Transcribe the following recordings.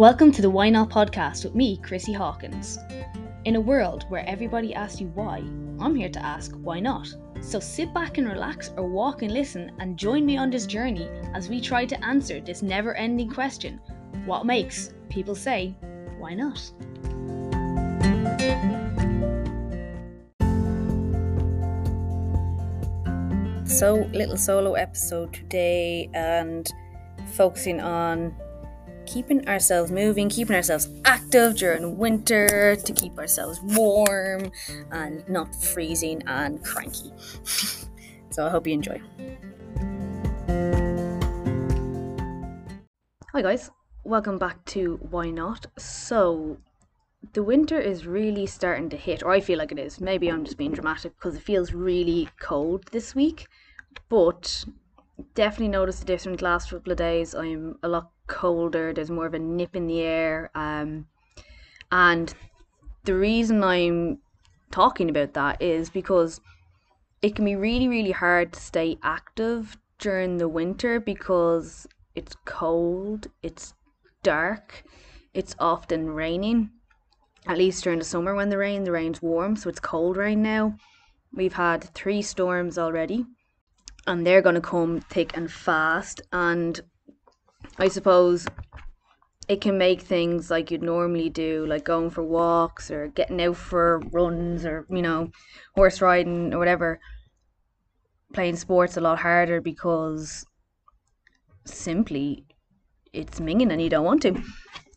Welcome to the Why Not podcast with me, Chrissy Hawkins. In a world where everybody asks you why, I'm here to ask why not. So sit back and relax or walk and listen and join me on this journey as we try to answer this never ending question what makes people say, why not? So, little solo episode today and focusing on keeping ourselves moving, keeping ourselves active during winter to keep ourselves warm and not freezing and cranky. so I hope you enjoy. Hi guys, welcome back to Why Not. So the winter is really starting to hit, or I feel like it is. Maybe I'm just being dramatic because it feels really cold this week, but definitely noticed a difference the last couple of days. I'm a lot colder. There's more of a nip in the air. Um, and the reason I'm talking about that is because it can be really, really hard to stay active during the winter because it's cold, it's dark, it's often raining. At least during the summer when the rain, the rain's warm, so it's cold rain now. We've had three storms already, and they're going to come thick and fast. And I suppose it can make things like you'd normally do, like going for walks or getting out for runs or, you know, horse riding or whatever, playing sports a lot harder because simply it's minging and you don't want to.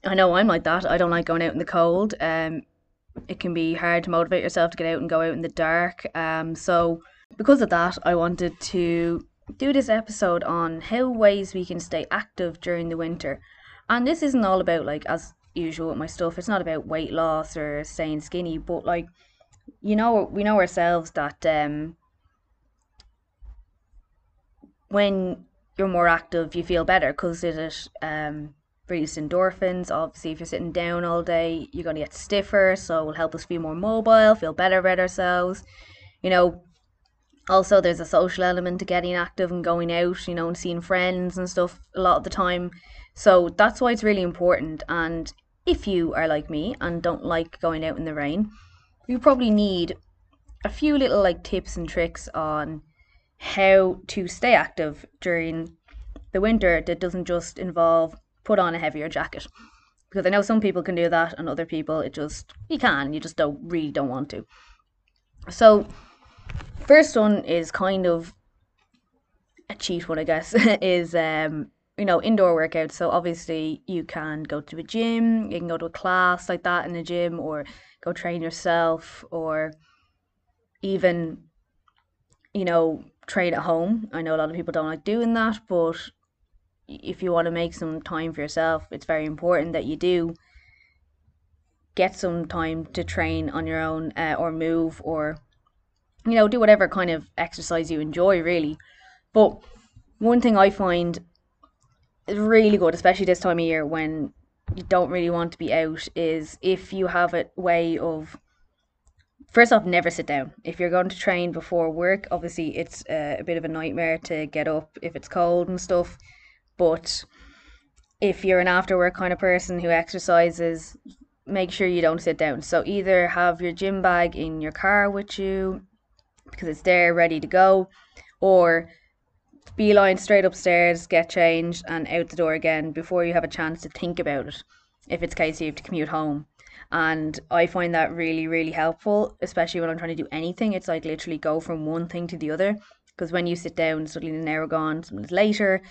I know I'm like that. I don't like going out in the cold. Um, it can be hard to motivate yourself to get out and go out in the dark. Um, so because of that, I wanted to do this episode on how ways we can stay active during the winter. And this isn't all about like as usual with my stuff, it's not about weight loss or staying skinny, but like you know we know ourselves that um when you're more active you feel better because it um release endorphins. Obviously, if you're sitting down all day, you're going to get stiffer, so it will help us be more mobile, feel better about ourselves. You know, also there's a social element to getting active and going out you know and seeing friends and stuff a lot of the time. So that's why it's really important. And if you are like me and don't like going out in the rain you probably need a few little like tips and tricks on how to stay active during the winter that doesn't just involve put on a heavier jacket. Because i know some people can do that and other people it just you can you just don't really don't want to. So First one is kind of a cheat one, I guess, is um, you know, indoor workouts. So obviously you can go to a gym, you can go to a class like that in a gym or go train yourself or even you know, train at home. I know a lot of people don't like doing that, but if you want to make some time for yourself, it's very important that you do get some time to train on your own uh, or move or you know, do whatever kind of exercise you enjoy, really. But one thing I find is really good, especially this time of year when you don't really want to be out, is if you have a way of first off, never sit down. If you're going to train before work, obviously it's a, a bit of a nightmare to get up if it's cold and stuff. But if you're an after work kind of person who exercises, make sure you don't sit down. So either have your gym bag in your car with you because it's there ready to go, or beeline straight upstairs, get changed, and out the door again before you have a chance to think about it. If it's case you have to commute home. And I find that really, really helpful, especially when I'm trying to do anything. It's like literally go from one thing to the other. Because when you sit down, suddenly an hour gone, something's later.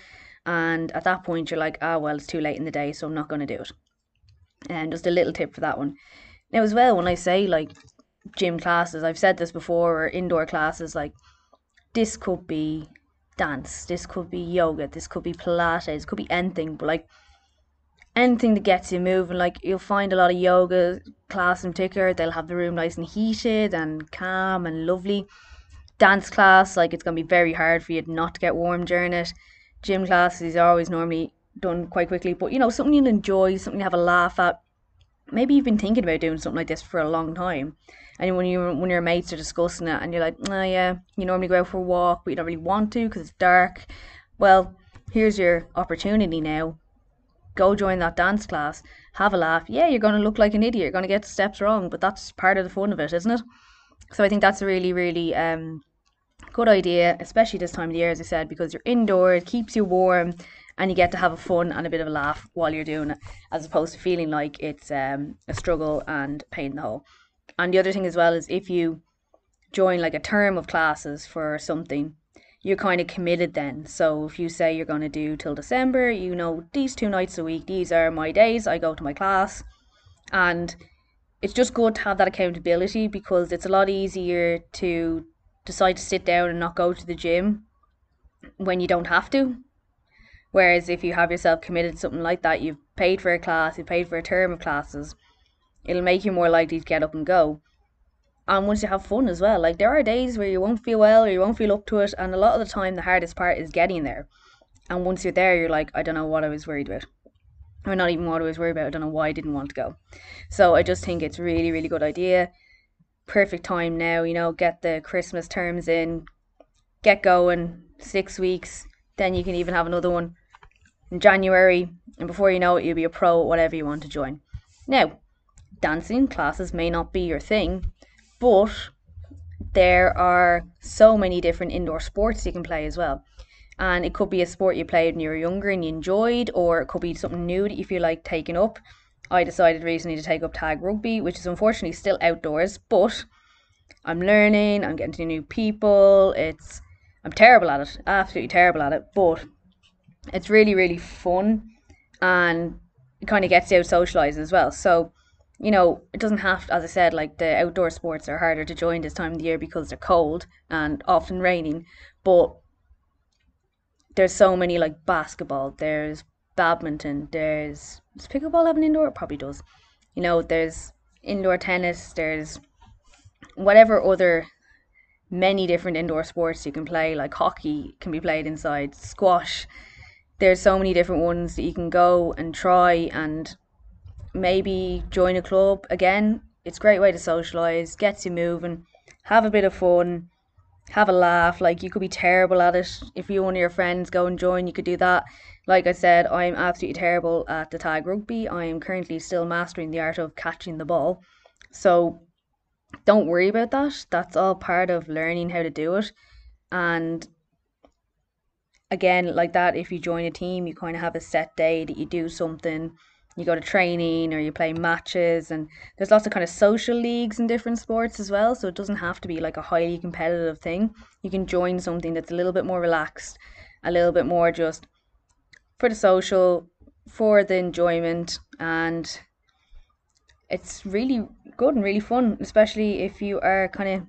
And at that point, you're like, ah, oh, well, it's too late in the day, so I'm not going to do it. And just a little tip for that one. Now, as well, when I say like gym classes. I've said this before, or indoor classes. Like this could be dance, this could be yoga, this could be Pilates, could be anything. But like anything that gets you moving. Like you'll find a lot of yoga class in particular. They'll have the room nice and heated and calm and lovely. Dance class, like it's gonna be very hard for you not to get warm during it. Gym classes are always normally done quite quickly, but you know something you'll enjoy, something you have a laugh at. Maybe you've been thinking about doing something like this for a long time, and when you when your mates are discussing it and you're like, oh yeah, you normally go out for a walk, but you don't really want to because it's dark. Well, here's your opportunity now. Go join that dance class have a laugh. Yeah, you're going to look like an idiot. You're going to get steps wrong, but that's part of the fun of it, isn't it? So I think that's a really, really um, good idea, especially this time of the year, as I said, because you're indoor, it keeps you warm, and you get to have a fun and a bit of a laugh while you're doing it, as opposed to feeling like it's um, a struggle and pain in the hole. And the other thing as well is if you join like a term of classes for something, you're kind of committed then. So if you say you're going to do till December, you know, these two nights a week, these are my days, I go to my class. And it's just good to have that accountability because it's a lot easier to decide to sit down and not go to the gym when you don't have to. Whereas if you have yourself committed to something like that, you've paid for a class, you've paid for a term of classes, it'll make you more likely to get up and go. And once you have fun as well, like there are days where you won't feel well or you won't feel up to it, and a lot of the time the hardest part is getting there. And once you're there, you're like, I don't know what I was worried about. Or not even what I was worried about, I don't know why I didn't want to go. So I just think it's really, really good idea. Perfect time now, you know, get the Christmas terms in, get going, six weeks, then you can even have another one in January, and before you know it, you'll be a pro at whatever you want to join. Now, dancing classes may not be your thing, but there are so many different indoor sports you can play as well. And it could be a sport you played when you were younger and you enjoyed, or it could be something new that you feel like taking up. I decided recently to take up tag rugby, which is unfortunately still outdoors, but I'm learning, I'm getting to new people. It's I'm terrible at it, absolutely terrible at it, but it's really, really fun and it kind of gets you out socialized as well. So, you know, it doesn't have, as I said, like the outdoor sports are harder to join this time of the year because they're cold and often raining. But there's so many like basketball, there's badminton, there's does pickleball have an indoor? It probably does. You know, there's indoor tennis, there's whatever other many different indoor sports you can play, like hockey can be played inside, squash. There's so many different ones that you can go and try and maybe join a club again. It's a great way to socialize, gets you moving, have a bit of fun, have a laugh. Like you could be terrible at it. If you of your friends go and join, you could do that. Like I said, I'm absolutely terrible at the tag rugby. I am currently still mastering the art of catching the ball. So don't worry about that. That's all part of learning how to do it. And again, like that, if you join a team, you kind of have a set day that you do something. You go to training or you play matches, and there's lots of kind of social leagues in different sports as well. So it doesn't have to be like a highly competitive thing. You can join something that's a little bit more relaxed, a little bit more just for the social, for the enjoyment, and it's really good and really fun, especially if you are kind of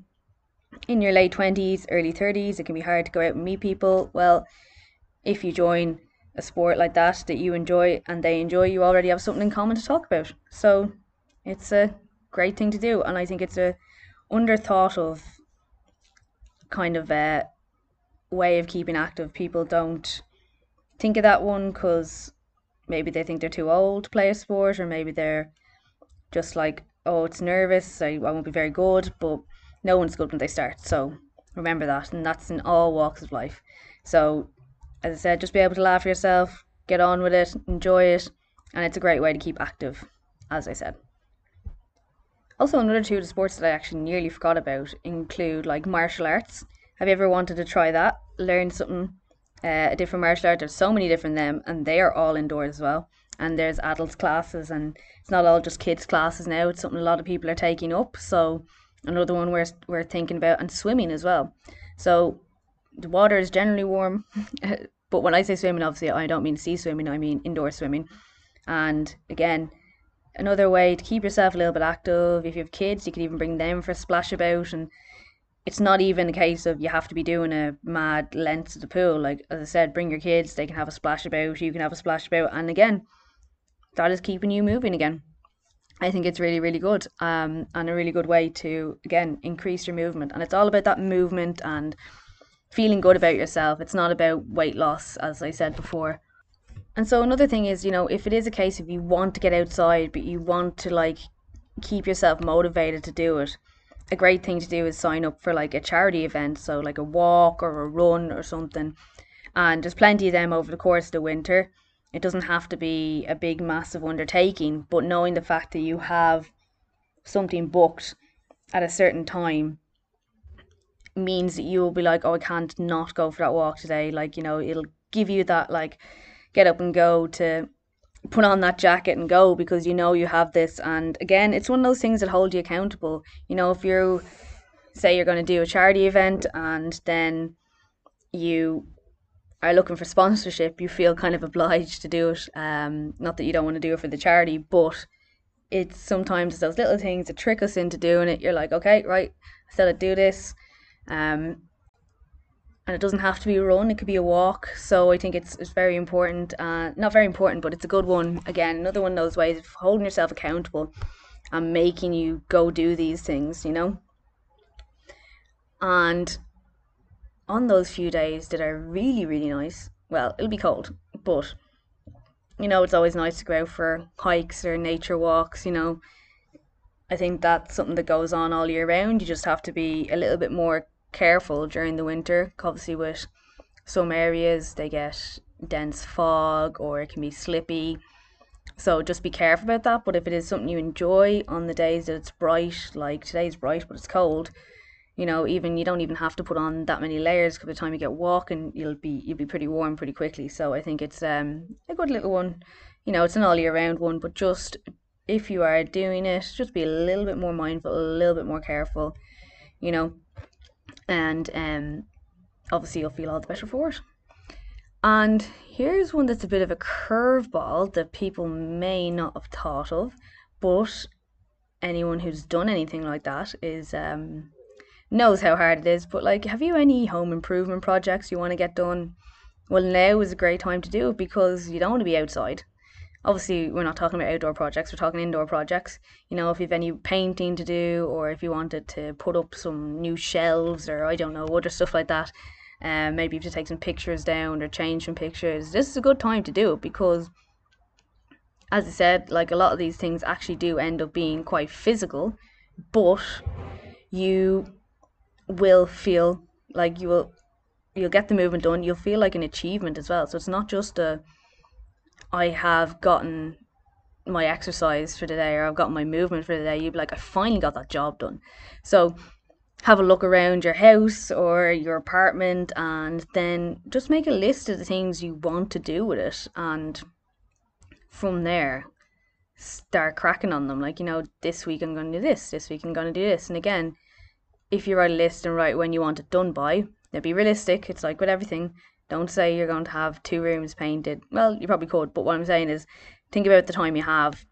in your late 20s, early 30s. It can be hard to go out and meet people. Well, if you join a sport like that that you enjoy and they enjoy, you already have something in common to talk about. So it's a great thing to do, and I think it's a underthought of kind of a way of keeping active. People don't think of that one because maybe they think they're too old to play a sport, or maybe they're just like, oh, it's nervous, I, I won't be very good, but no one's good when they start. So remember that, and that's in all walks of life. So, as I said, just be able to laugh yourself, get on with it, enjoy it, and it's a great way to keep active, as I said. Also, another two of the sports that I actually nearly forgot about include like martial arts. Have you ever wanted to try that? Learn something, uh, a different martial art? There's so many different them, and they are all indoors as well and there's adults classes and it's not all just kids classes now it's something a lot of people are taking up so another one we're, we're thinking about and swimming as well so the water is generally warm but when i say swimming obviously i don't mean sea swimming i mean indoor swimming and again another way to keep yourself a little bit active if you have kids you can even bring them for a splash about and it's not even a case of you have to be doing a mad length to the pool like as i said bring your kids they can have a splash about you can have a splash about and again that is keeping you moving again. I think it's really, really good um, and a really good way to, again, increase your movement. And it's all about that movement and feeling good about yourself. It's not about weight loss, as I said before. And so another thing is, you know, if it is a case of you want to get outside, but you want to like keep yourself motivated to do it, a great thing to do is sign up for like a charity event. So like a walk or a run or something. And there's plenty of them over the course of the winter it doesn't have to be a big, massive undertaking, but knowing the fact that you have something booked at a certain time means that you will be like, oh, I can't not go for that walk today. Like, you know, it'll give you that, like, get up and go to put on that jacket and go because you know you have this. And again, it's one of those things that hold you accountable. You know, if you say you're going to do a charity event and then you are looking for sponsorship, you feel kind of obliged to do it. Um, not that you don't want to do it for the charity, but it's sometimes those little things that trick us into doing it. You're like, okay, right, I said I'd do this. Um, and it doesn't have to be a run; it could be a walk. So I think it's it's very important. Uh, not very important, but it's a good one. Again, another one of those ways of holding yourself accountable and making you go do these things. You know. And on those few days that are really really nice, well, it'll be cold, but you know it's always nice to go out for hikes or nature walks. You know. I think that's something that goes on all year round. You just have to be a little bit more careful during the winter. Obviously, with some areas they get dense fog or it can be slippy. So just be careful about that. But if it is something you enjoy on the days that it's bright, like today's bright but it's cold, you know, even you don't even have to put on that many layers because by the time you get walking, you'll be you'll be pretty warm pretty quickly. So I think it's um a good little one. You know, it's an all year round one, but just if you are doing it, just be a little bit more mindful, a little bit more careful. You know, and um, obviously you'll feel all the better for it. And here's one that's a bit of a curveball that people may not have thought of, but anyone who's done anything like that is um, knows how hard it is. But like, have you any home improvement projects you want to get done? Well, now is a great time to do it because you don't want to be outside obviously we're not talking about outdoor projects we're talking indoor projects. You know if you've any painting to do or if you wanted to put up some new shelves or i don't know other stuff like that um, maybe you have to take some pictures down or change some pictures this is a good time to do it because as i said like a lot of these things actually do end up being quite physical but you will feel like you will you'll get the movement done you'll feel like an achievement as well. So it's not just a I have gotten my exercise for the day or I've gotten my movement for the day, you'd be like, I finally got that job done. So have a look around your house or your apartment and then just make a list of the things you want to do with it and from there start cracking on them like you know this week i'm going to do this this week i'm going to do this and again if you write a list and write when you want it done by now be realistic it's like with everything don't say you're going to have two rooms painted. Well, you probably could, but what I'm saying is think about the time you have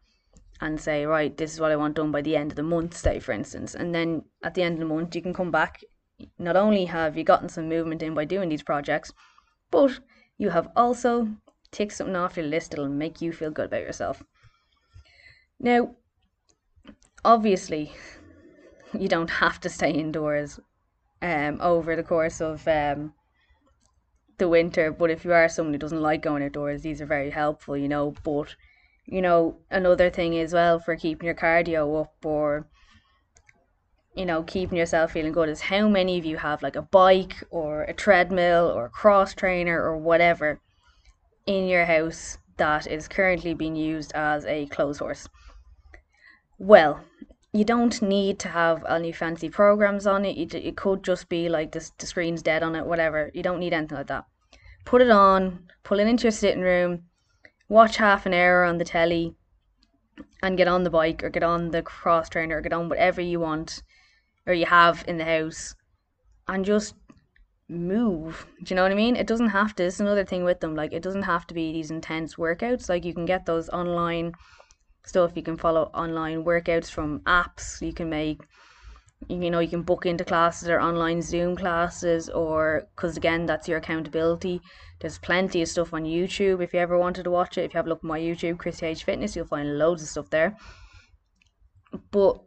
and say, right, this is what I want done by the end of the month, say, for instance. And then at the end of the month, you can come back. Not only have you gotten some movement in by doing these projects, but you have also ticked something off your list that'll make you feel good about yourself. Now, obviously, you don't have to stay indoors um, over the course of um, the winter. But if you are someone who doesn't like going outdoors, these are very helpful, you know. But you know, another thing as well for keeping your cardio up or you know, keeping yourself feeling good is how many of you have like a bike or a treadmill or a cross trainer or whatever in your house that is currently being used as a clothes horse. Well, you don't need to have any fancy programs on it. It, could just be like the, the screen's dead on it, whatever. You don't need anything like that put it on, pull it into your sitting room, watch half an hour on the telly, and get on the bike or get on the cross trainer or get on whatever you want or you have in the house and just move. Do you know what I mean? It doesn't have to. It's another thing with them. Like it doesn't have to be these intense workouts. Like you can get those online stuff. You can follow online workouts from apps. You can make you know you can book into classes or online zoom classes or because again that's your accountability. There's plenty of stuff on youtube if you ever wanted to watch it. If you have a look at my youtube chrissy h fitness you'll find loads of stuff there. But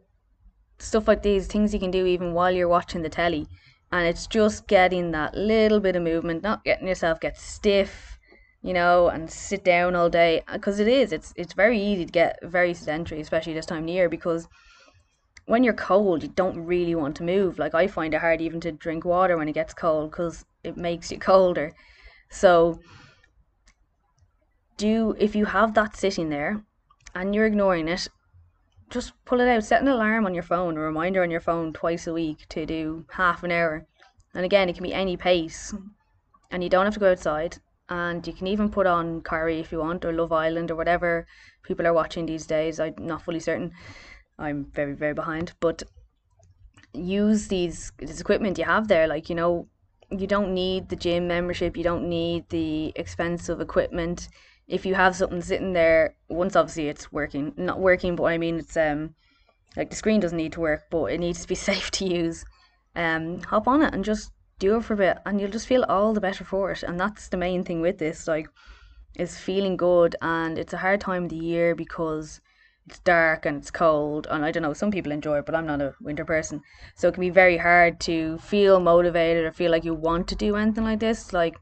stuff like these things you can do even while you're watching the telly and it's just getting that little bit of movement not getting yourself get stiff you know and sit down all day because it is it's it's very easy to get very sedentary especially this time of year because when you're cold, you don't really want to move. Like I find it hard even to drink water when it gets cold because it makes you colder. So do if you have that sitting there and you're ignoring it, just pull it out. Set an alarm on your phone, a reminder on your phone twice a week to do half an hour. And again, it can be any pace, and you don't have to go outside. And you can even put on Corrie if you want, or Love Island, or whatever people are watching these days. I'm not fully certain. I'm very, very behind. But use these this equipment you have there. Like, you know, you don't need the gym membership, you don't need the expensive equipment. If you have something sitting there, once obviously it's working, not working, but I mean it's um like the screen doesn't need to work, but it needs to be safe to use. Um, hop on it and just do it for a bit, and you'll just feel all the better for it. And that's the main thing with this, like, is feeling good. And it's a hard time of the year because it's dark and it's cold and I don't know some people enjoy it but I'm not a winter person. So it can be very hard to feel motivated or feel like you want to do anything like this. Like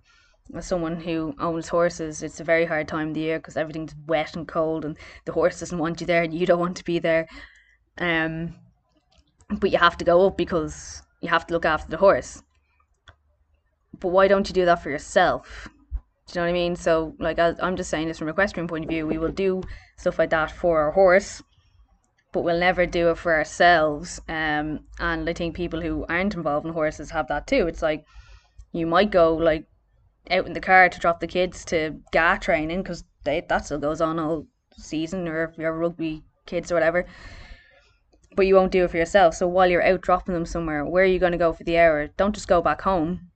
as someone who owns horses it's a very hard time of the year because everything's wet and cold and the horse doesn't want you there and you don't want to be there. Um but you have to go up because you have to look after the horse. But why don't you do that for yourself do you know what I mean? So, like, I'm just saying this from equestrian point of view. We will do stuff like that for our horse, but we'll never do it for ourselves. Um, and I think people who aren't involved in horses have that too. It's like you might go like out in the car to drop the kids to GAA training because that still goes on all season, or if you're rugby kids or whatever. But you won't do it for yourself. So while you're out dropping them somewhere, where are you going to go for the hour? Don't just go back home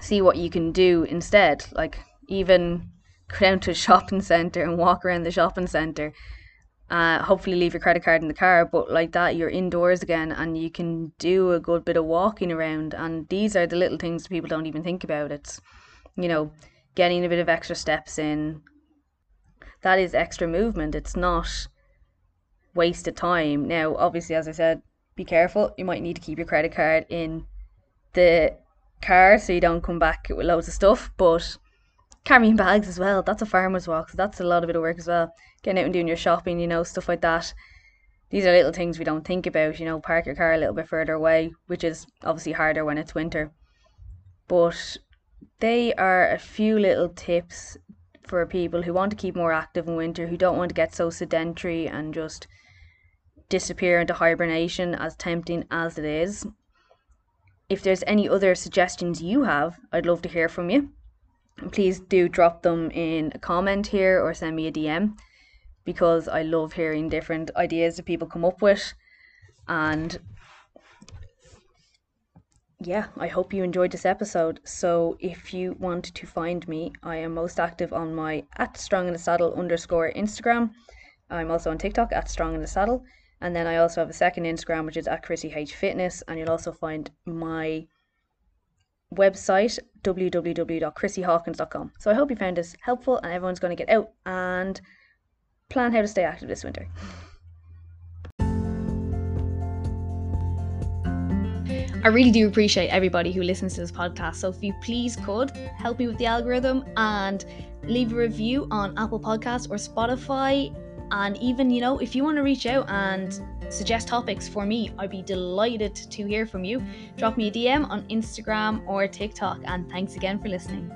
see what you can do instead. Like even go down to a shopping centre and walk around the shopping centre. Uh, hopefully leave your credit card in the car, but like that you're indoors again and you can do a good bit of walking around. And these are the little things that people don't even think about. It's you know getting a bit of extra steps in. That is extra movement. It's not wasted time. Now, obviously, as I said, be careful. You might need to keep your credit card in the car so you don't come back with loads of stuff. But carrying bags as well, that's a farmer's walk, so that's a lot of bit of work as well. Getting out and doing your shopping, you know, stuff like that. These are little things we don't think about, you know, park your car a little bit further away, which is obviously harder when it's winter. But they are a few little tips for people who want to keep more active in winter, who don't want to get so sedentary and just disappear into hibernation, as tempting as it is if there's any other suggestions you have, I'd love to hear from you. Please do drop them in a comment here or send me a DM because I love hearing different ideas that people come up with. And yeah, I hope you enjoyed this episode. So if you want to find me, I am most active on my at strong in the saddle underscore Instagram. I'm also on TikTok at strong in the saddle. And then I also have a second Instagram, which is at Chrissy H Fitness, and you'll also find my website www.chrissyhawkins.com. So I hope you found this helpful, and everyone's going to get out and plan how to stay active this winter. I really do appreciate everybody who listens to this podcast. So if you please could help me with the algorithm and leave a review on Apple Podcasts or Spotify and even, you know, if you want to reach out and suggest topics for me, I'd be delighted to hear from you. Drop me a DM on Instagram or TikTok. And thanks again for listening.